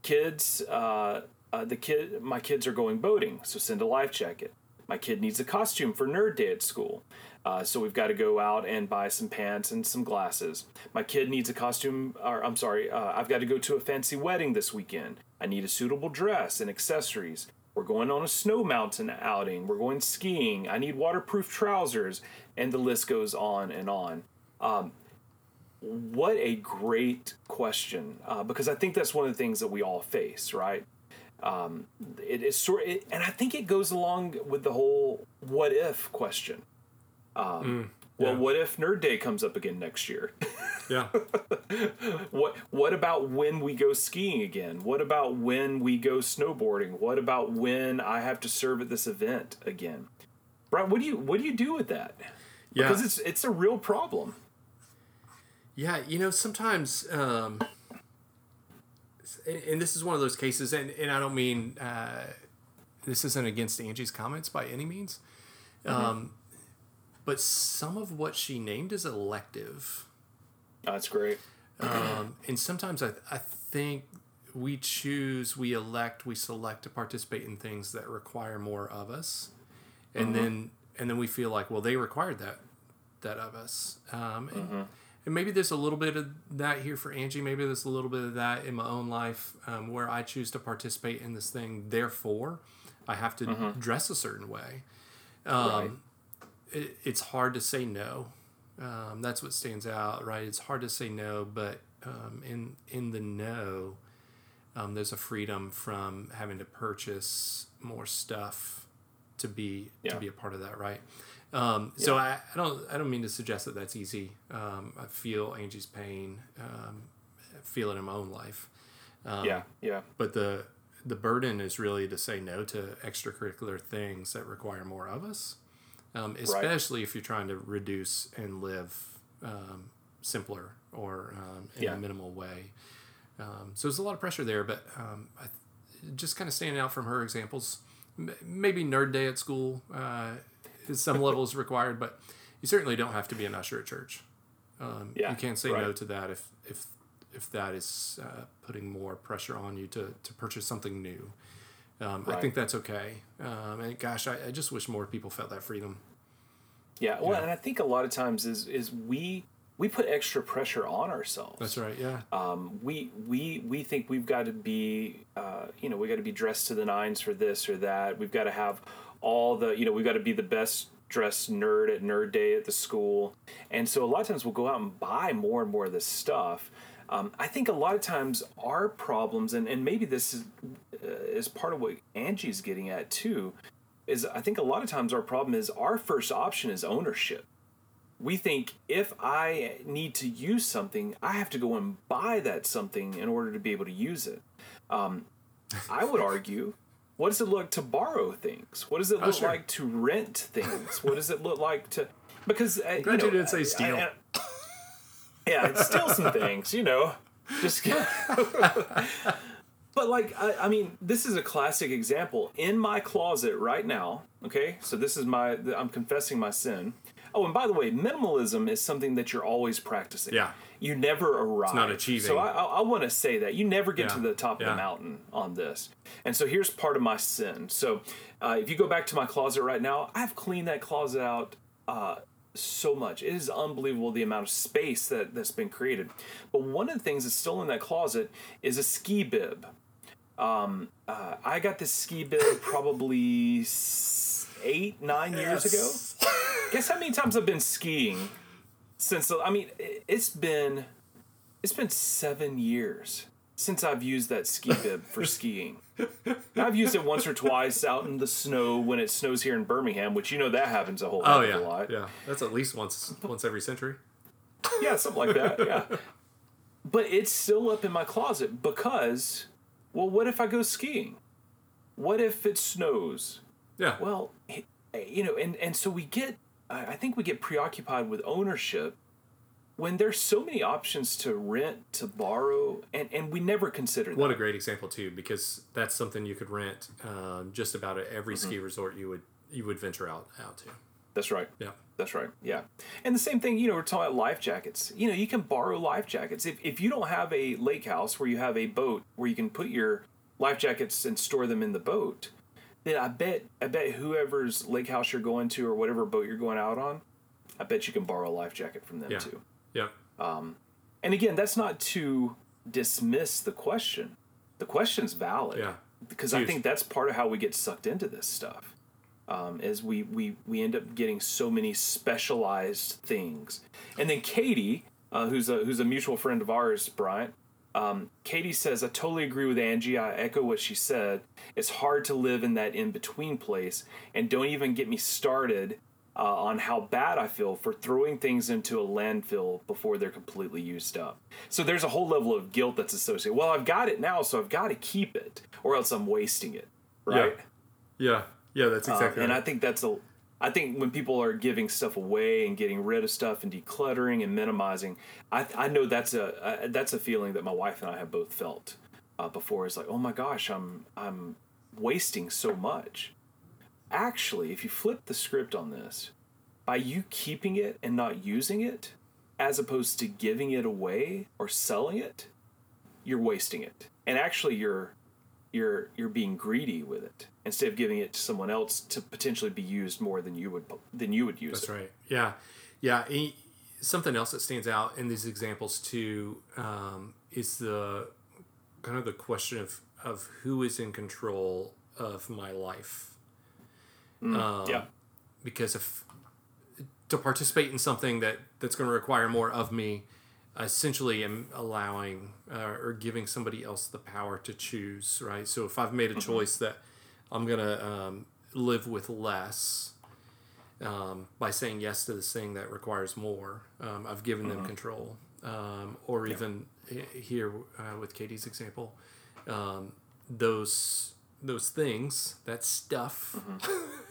Kids, uh, uh, the kid, my kids are going boating, so send a life jacket. My kid needs a costume for nerd day at school. Uh, so we've got to go out and buy some pants and some glasses. My kid needs a costume, or I'm sorry, uh, I've got to go to a fancy wedding this weekend. I need a suitable dress and accessories. We're going on a snow mountain outing. We're going skiing. I need waterproof trousers. And the list goes on and on. Um, what a great question, uh, because I think that's one of the things that we all face, right? Um, it is sort, and I think it goes along with the whole "what if" question um, mm, yeah. Well, what if Nerd Day comes up again next year? yeah. what What about when we go skiing again? What about when we go snowboarding? What about when I have to serve at this event again? Brian, what do you what do you do with that? Yeah. Because it's it's a real problem. Yeah, you know, sometimes um, and this is one of those cases and, and I don't mean uh, this isn't against Angie's comments by any means. Mm-hmm. Um, but some of what she named is elective. That's great. Um, and sometimes I, I think we choose, we elect, we select to participate in things that require more of us, and mm-hmm. then and then we feel like, well, they required that that of us. Um, and, mm-hmm. and, maybe there's a little bit of that here for Angie. Maybe there's a little bit of that in my own life um, where I choose to participate in this thing. Therefore, I have to mm-hmm. dress a certain way. Um, right it, it's hard to say no. Um, that's what stands out, right? It's hard to say no, but um, in in the no, um, there's a freedom from having to purchase more stuff to be yeah. to be a part of that, right? Um, yeah. So I, I don't I don't mean to suggest that that's easy. Um, I feel Angie's pain, um, feel it in my own life. yeah, yeah. But the the burden is really to say no to extracurricular things that require more of us um, especially right. if you're trying to reduce and live um, simpler or um, in yeah. a minimal way. Um, so there's a lot of pressure there, but um, I, just kind of standing out from her examples. M- maybe nerd day at school uh, is some levels required, but you certainly don't have to be an usher at church. Um, yeah, you can't say right. no to that if if if that is uh, putting more pressure on you to to purchase something new. Um, right. I think that's okay. Um, and gosh, I, I, just wish more people felt that freedom. Yeah, well, and I think a lot of times is is we we put extra pressure on ourselves. That's right. Yeah. Um, we we we think we've got to be, uh, you know, we got to be dressed to the nines for this or that. We've got to have all the, you know, we've got to be the best dressed nerd at nerd day at the school, and so a lot of times we'll go out and buy more and more of this stuff. Um, I think a lot of times our problems, and, and maybe this is, uh, is part of what Angie's getting at too, is I think a lot of times our problem is our first option is ownership. We think if I need to use something, I have to go and buy that something in order to be able to use it. Um, I would argue, what does it look to borrow things? What does it oh, look sure. like to rent things? What does it look like to? Because uh, you, know, you didn't say steal. I, I, yeah, steal some things, you know. Just But like I, I, mean, this is a classic example in my closet right now. Okay, so this is my I'm confessing my sin. Oh, and by the way, minimalism is something that you're always practicing. Yeah, you never arrive. It's not achieving. So I, I, I want to say that you never get yeah. to the top of the mountain on this. And so here's part of my sin. So uh, if you go back to my closet right now, I've cleaned that closet out. Uh, so much. It is unbelievable the amount of space that, that's been created. But one of the things that's still in that closet is a ski bib. Um, uh, I got this ski bib probably eight, nine yes. years ago. Guess how many times I've been skiing since? I mean, it's been It's been seven years since I've used that ski bib for skiing. I've used it once or twice out in the snow when it snows here in Birmingham, which you know that happens a whole Oh yeah, a lot. yeah. That's at least once once every century. Yeah, something like that. Yeah. But it's still up in my closet because, well, what if I go skiing? What if it snows? Yeah. Well, you know, and and so we get, I think we get preoccupied with ownership when there's so many options to rent, to borrow, and and we never consider that. What a great example too, because that's something you could rent um, just about at every ski Mm-hmm. resort you would you would venture out out to. That's right. Yeah. That's right. Yeah. And the same thing, you know, we're talking about life jackets. You know, you can borrow life jackets. If, if you don't have a lake house where you have a boat where you can put your life jackets and store them in the boat, then I bet I bet whoever's lake house you're going to or whatever boat you're going out on, I bet you can borrow a life jacket from them Yeah. too. Yeah. And again, that's not to dismiss the question. The question's valid. Yeah. Because I think that's part of how we get sucked into this stuff. Um, is we, we we end up getting so many specialized things. And then Katie, uh, who's a who's a mutual friend of ours, Bryant, um, Katie says, I totally agree with Angie. I echo what she said. It's hard to live in that in between place. And don't even get me started uh, on how bad I feel for throwing things into a landfill before they're completely used up. So there's a whole level of guilt that's associated. Well, I've got it now, so I've got to keep it, or else I'm wasting it. Right? Yeah. Yeah. That's Uh, exactly and I think that's a. I think when people are giving stuff away and getting rid of stuff and decluttering and minimizing, I, I know that's a, a that's a feeling that my wife and I have both felt uh, before. Is like, oh my gosh, I'm I'm wasting so much. Actually, if you flip the script on this, by you keeping it and not using it, as opposed to giving it away or selling it, you're wasting it. And actually, you're you're you're being greedy with it instead of giving it to someone else to potentially be used more than you would than you would use That's it. right. Yeah. Yeah. And something else that stands out in these examples too um, is the kind of the question of of who is in control of my life. Um, yeah, because if to participate in something that that's going to require more of me I essentially am allowing uh, or giving somebody else the power to choose right? So if i've made a choice that i'm going to um, live with less um, by saying yes to this thing that requires more um, i've given them control. Um, or even here uh, with katie's example um, those those things that stuff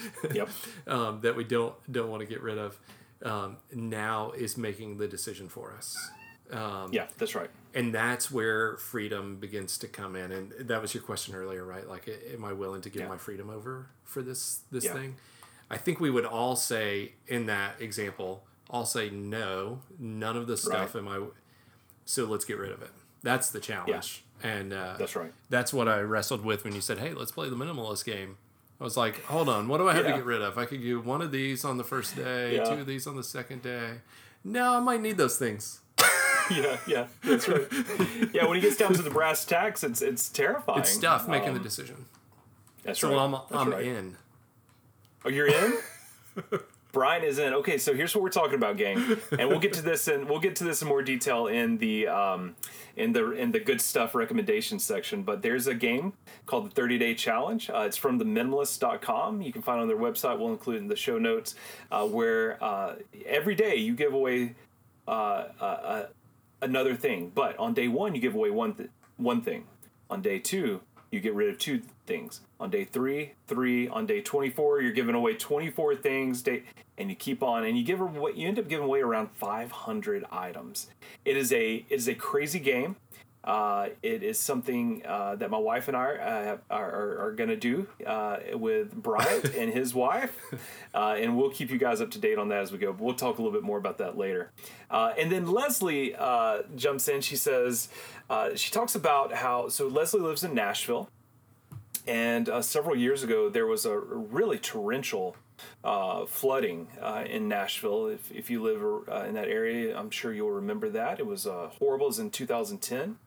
yep, um, that we don't don't want to get rid of um, now is making the decision for us yeah, that's right. and that's where freedom begins to come in and that was your question earlier right like am i willing to give Yeah. my freedom over for this this Yeah. thing i think we would all say in that example I'll say no none of the stuff Right. am i so let's get rid of it that's the challenge and uh, That's right. that's what I wrestled with when you said, "Hey, let's play the minimalist game." I was like, "Hold on, what do I have Yeah. to get rid of? I could do one of these on the first day, Yeah. two of these on the second day. No, I might need those things. Yeah, yeah, that's right. yeah, when it gets down to the brass tacks, it's it's terrifying. It's stuff making Um, the decision. That's So right. I'm that's I'm right. in. Oh, you're in. Brian is in. Okay, so here's what we're talking about, gang, and we'll get to this and we'll get to this in more detail in the um, in the in the good stuff recommendation section. But there's a game called the 30 Day Challenge. Uh, it's from the minimalist.com. You can find on their website. We'll include in the show notes. Uh, where uh, every day you give away uh, uh, uh, another thing, but on day one you give away one th- one thing. On day two you get rid of two things. On day three, three. On day 24, you're giving away 24 things. Day, and you keep on, and you give away, you end up giving away around 500 items. It is a it is a crazy game. Uh, it is something uh, that my wife and I uh, are, are, are going to do uh, with Bryant and his wife, uh, and we'll keep you guys up to date on that as we go. But we'll talk a little bit more about that later. Uh, and then Leslie uh, jumps in. She says uh, she talks about how so Leslie lives in Nashville, and uh, several years ago there was a really torrential uh, flooding uh, in Nashville. If, if you live uh, in that area, I'm sure you'll remember that. It was uh, horrible. It was in 2010.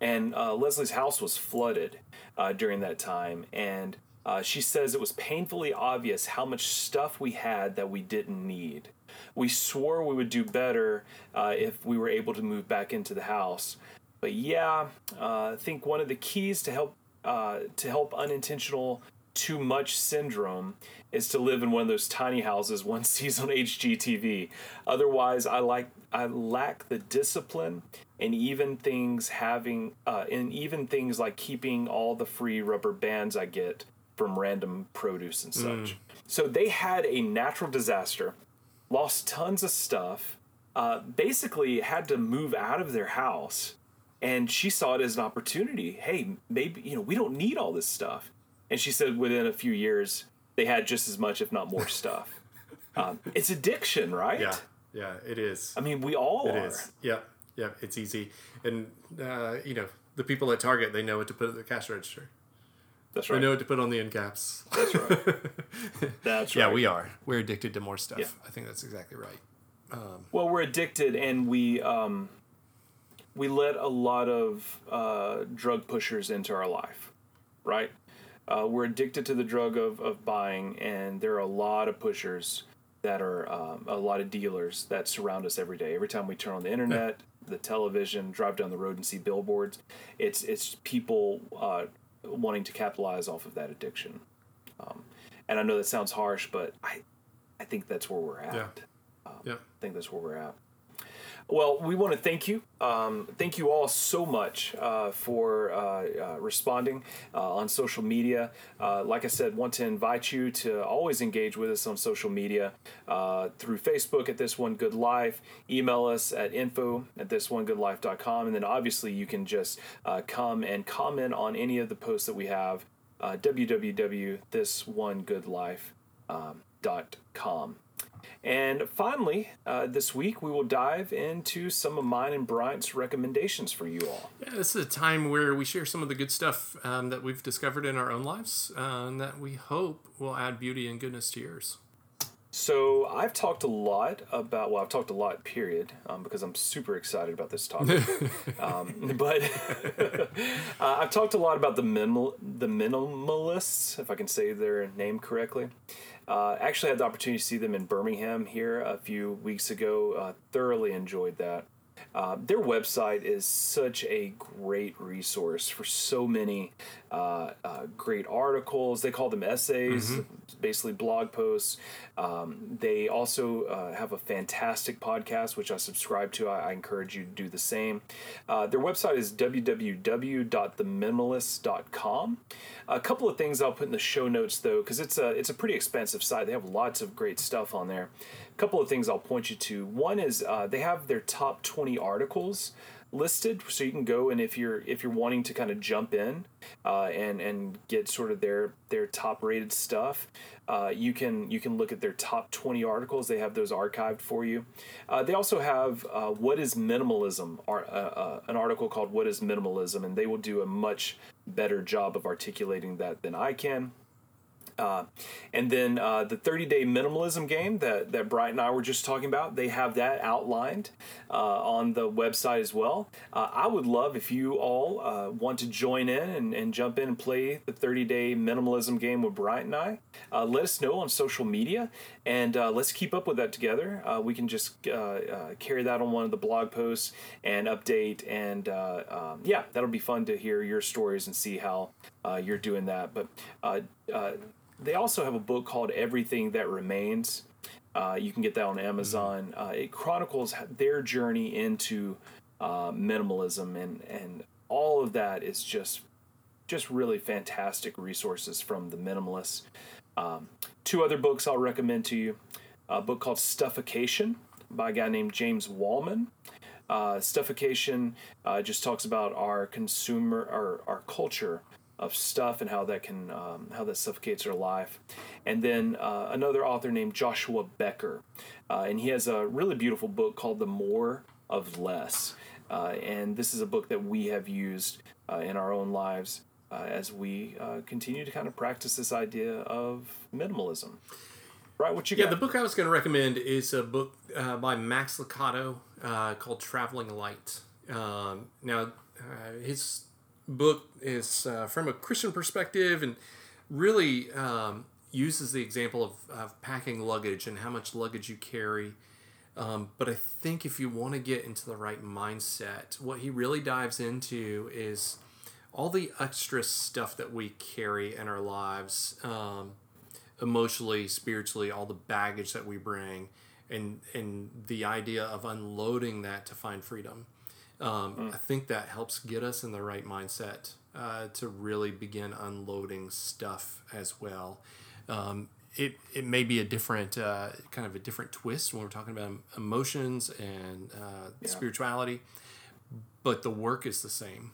And uh, Leslie's house was flooded uh, during that time. And uh, she says it was painfully obvious how much stuff we had that we didn't need. we swore we would do better uh, if we were able to move back into the house. But yeah, uh, I think one of the keys to help uh, to help unintentional too much syndrome is to live in one of those tiny houses one sees on HGTV. Otherwise, I like I lack the discipline and even things having uh, and even things like keeping all the free rubber bands I get from random produce and such. Mm. So they had a natural disaster, lost tons of stuff, uh, basically had to move out of their house. And she saw it as an opportunity. Hey, maybe, you know, we don't need all this stuff. And she said within a few years, they had just as much, if not more stuff. Um, it's addiction, right? Yeah, yeah, it is. I mean, we all it are. Is. Yeah, yeah, it's easy. And, uh, you know, the people at Target, they know what to put at the cash register. That's right. We know what to put on the end caps. That's right. that's right. Yeah, we are. We're addicted to more stuff. Yeah. I think that's exactly right. Um, well, we're addicted, and we um, we let a lot of uh, drug pushers into our life, right? Uh, we're addicted to the drug of, of buying, and there are a lot of pushers that are um, a lot of dealers that surround us every day. Every time we turn on the internet, yeah. the television, drive down the road and see billboards, it's it's people uh, wanting to capitalize off of that addiction. Um, and I know that sounds harsh, but I, I think that's where we're at. Yeah. Um, yeah. I think that's where we're at. Well, we want to thank you. Um, thank you all so much uh, for uh, uh, responding uh, on social media. Uh, like I said, want to invite you to always engage with us on social media uh, through Facebook at This One Good Life. Email us at info at thisonegoodlife.com. And then obviously you can just come and comment on any of the posts that we have. Www.thisonegoodlife.com. And finally, uh, this week we will dive into some of mine and Bryant's recommendations for you all. Yeah, this is a time where we share some of the good stuff um, that we've discovered in our own lives uh, and that we hope will add beauty and goodness to yours. So I've talked a lot about well, I've talked a lot, period, um, because I'm super excited about this topic. um, but uh, I've talked a lot about the minimal the minimalists, if I can say their name correctly. Uh, actually, had the opportunity to see them in Birmingham here a few weeks ago. Uh, thoroughly enjoyed that. Uh, their website is such a great resource for so many uh, uh, great articles. They call them essays, mm-hmm. basically blog posts. Um, they also uh, have a fantastic podcast, which I subscribe to. I, I encourage you to do the same. Uh, their website is www.theminimalist.com. A couple of things I'll put in the show notes though, because it's a it's a pretty expensive site. They have lots of great stuff on there. Couple of things I'll point you to. One is uh, they have their top 20 articles listed so you can go and if you're if you're wanting to kind of jump in uh, and and get sort of their their top rated stuff uh, you can you can look at their top 20 articles. They have those archived for you. Uh, they also have uh, what is minimalism uh, an article called what is minimalism and they will do a much better job of articulating that than i can uh, and then uh, the 30 day minimalism game that, that Brian and I were just talking about, they have that outlined uh, on the website as well. Uh, I would love if you all uh, want to join in and, and jump in and play the 30 day minimalism game with Brian and I. Uh, let us know on social media and let's keep up with that together. we can just carry that on one of the blog posts and update. And um, yeah, that'll be fun to hear your stories and see how you're doing that. But they also have a book called Everything That Remains. Uh, you can get that on Amazon. Uh, it chronicles their journey into uh, minimalism, and and all of that is just just really fantastic resources from the minimalists. Um, two other books I'll recommend to you: a book called Stuffocation by a guy named James Wallman. Uh, Stuffocation uh, just talks about our consumer, our our culture of stuff and how that can um, how that suffocates our life. And then uh, another author named Joshua Becker, uh, and he has a really beautiful book called The More of Less. Uh, and this is a book that we have used uh, in our own lives uh, as we uh, continue to kind of practice this idea of minimalism. Right, what you got? Yeah, the book I was going to recommend is a book by Max Lucado called Traveling Light. Um, now, his book is uh, from a Christian perspective and really um, uses the example of, of packing luggage and how much luggage you carry Um, but I think if you want to get into the right mindset, what he really dives into is all the extra stuff that we carry in our lives, um, emotionally, spiritually, all the baggage that we bring, and and the idea of unloading that to find freedom. Um, mm. I think that helps get us in the right mindset uh, to really begin unloading stuff as well. Um, it, it may be a different uh, kind of a different twist when we're talking about emotions and uh, yeah. spirituality, but the work is the same.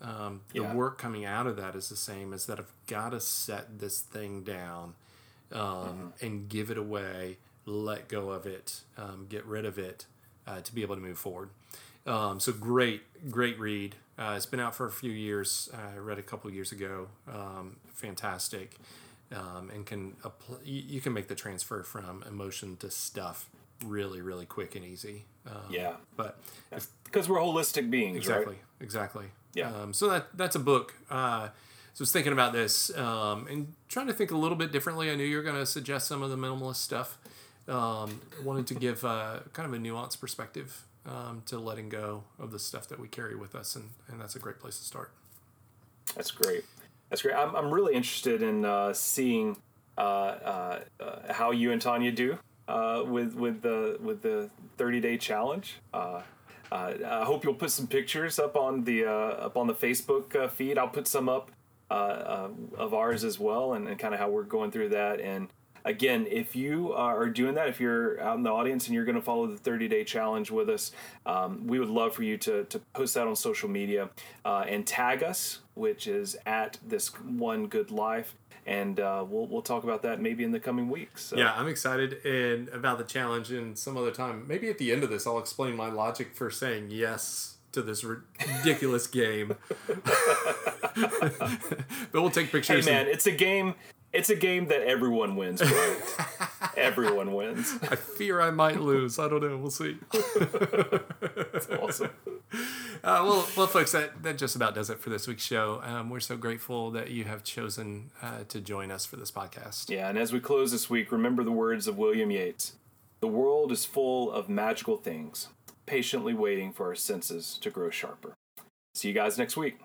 Um, the yeah. work coming out of that is the same as that I've got to set this thing down um, mm-hmm. and give it away, let go of it, um, get rid of it uh, to be able to move forward. Um, so great, great read. Uh, it's been out for a few years. I read a couple years ago. Um, fantastic, um, and can apply, you can make the transfer from emotion to stuff really, really quick and easy. yeah, but because we're holistic beings, exactly, right? exactly. Yeah. Um, so that that's a book. Uh, so I was thinking about this um, and trying to think a little bit differently. I knew you were going to suggest some of the minimalist stuff. Um, wanted to give uh, kind of a nuanced perspective um, to letting go of the stuff that we carry with us, and, and that's a great place to start. That's great. That's great. I'm, I'm really interested in uh, seeing uh, uh, uh how you and Tanya do uh, with with the with the 30 day challenge. Uh, I hope you'll put some pictures up on the up on the Facebook feed. I'll put some up of ours as well, and, and kind of how we're going through that and again, if you are doing that, if you're out in the audience and you're going to follow the 30 day challenge with us, um, we would love for you to, to post that on social media uh, and tag us, which is at this one good life. And uh, we'll, we'll talk about that maybe in the coming weeks. So. Yeah, I'm excited and about the challenge and some other time. Maybe at the end of this, I'll explain my logic for saying yes to this ridiculous game. but we'll take pictures. Hey man, and... it's a game. It's a game that everyone wins, right? everyone wins. I fear I might lose. I don't know. We'll see. That's awesome. Uh, well, well, folks, that, that just about does it for this week's show. Um, we're so grateful that you have chosen uh, to join us for this podcast. Yeah, and as we close this week, remember the words of William Yeats The world is full of magical things, patiently waiting for our senses to grow sharper. See you guys next week.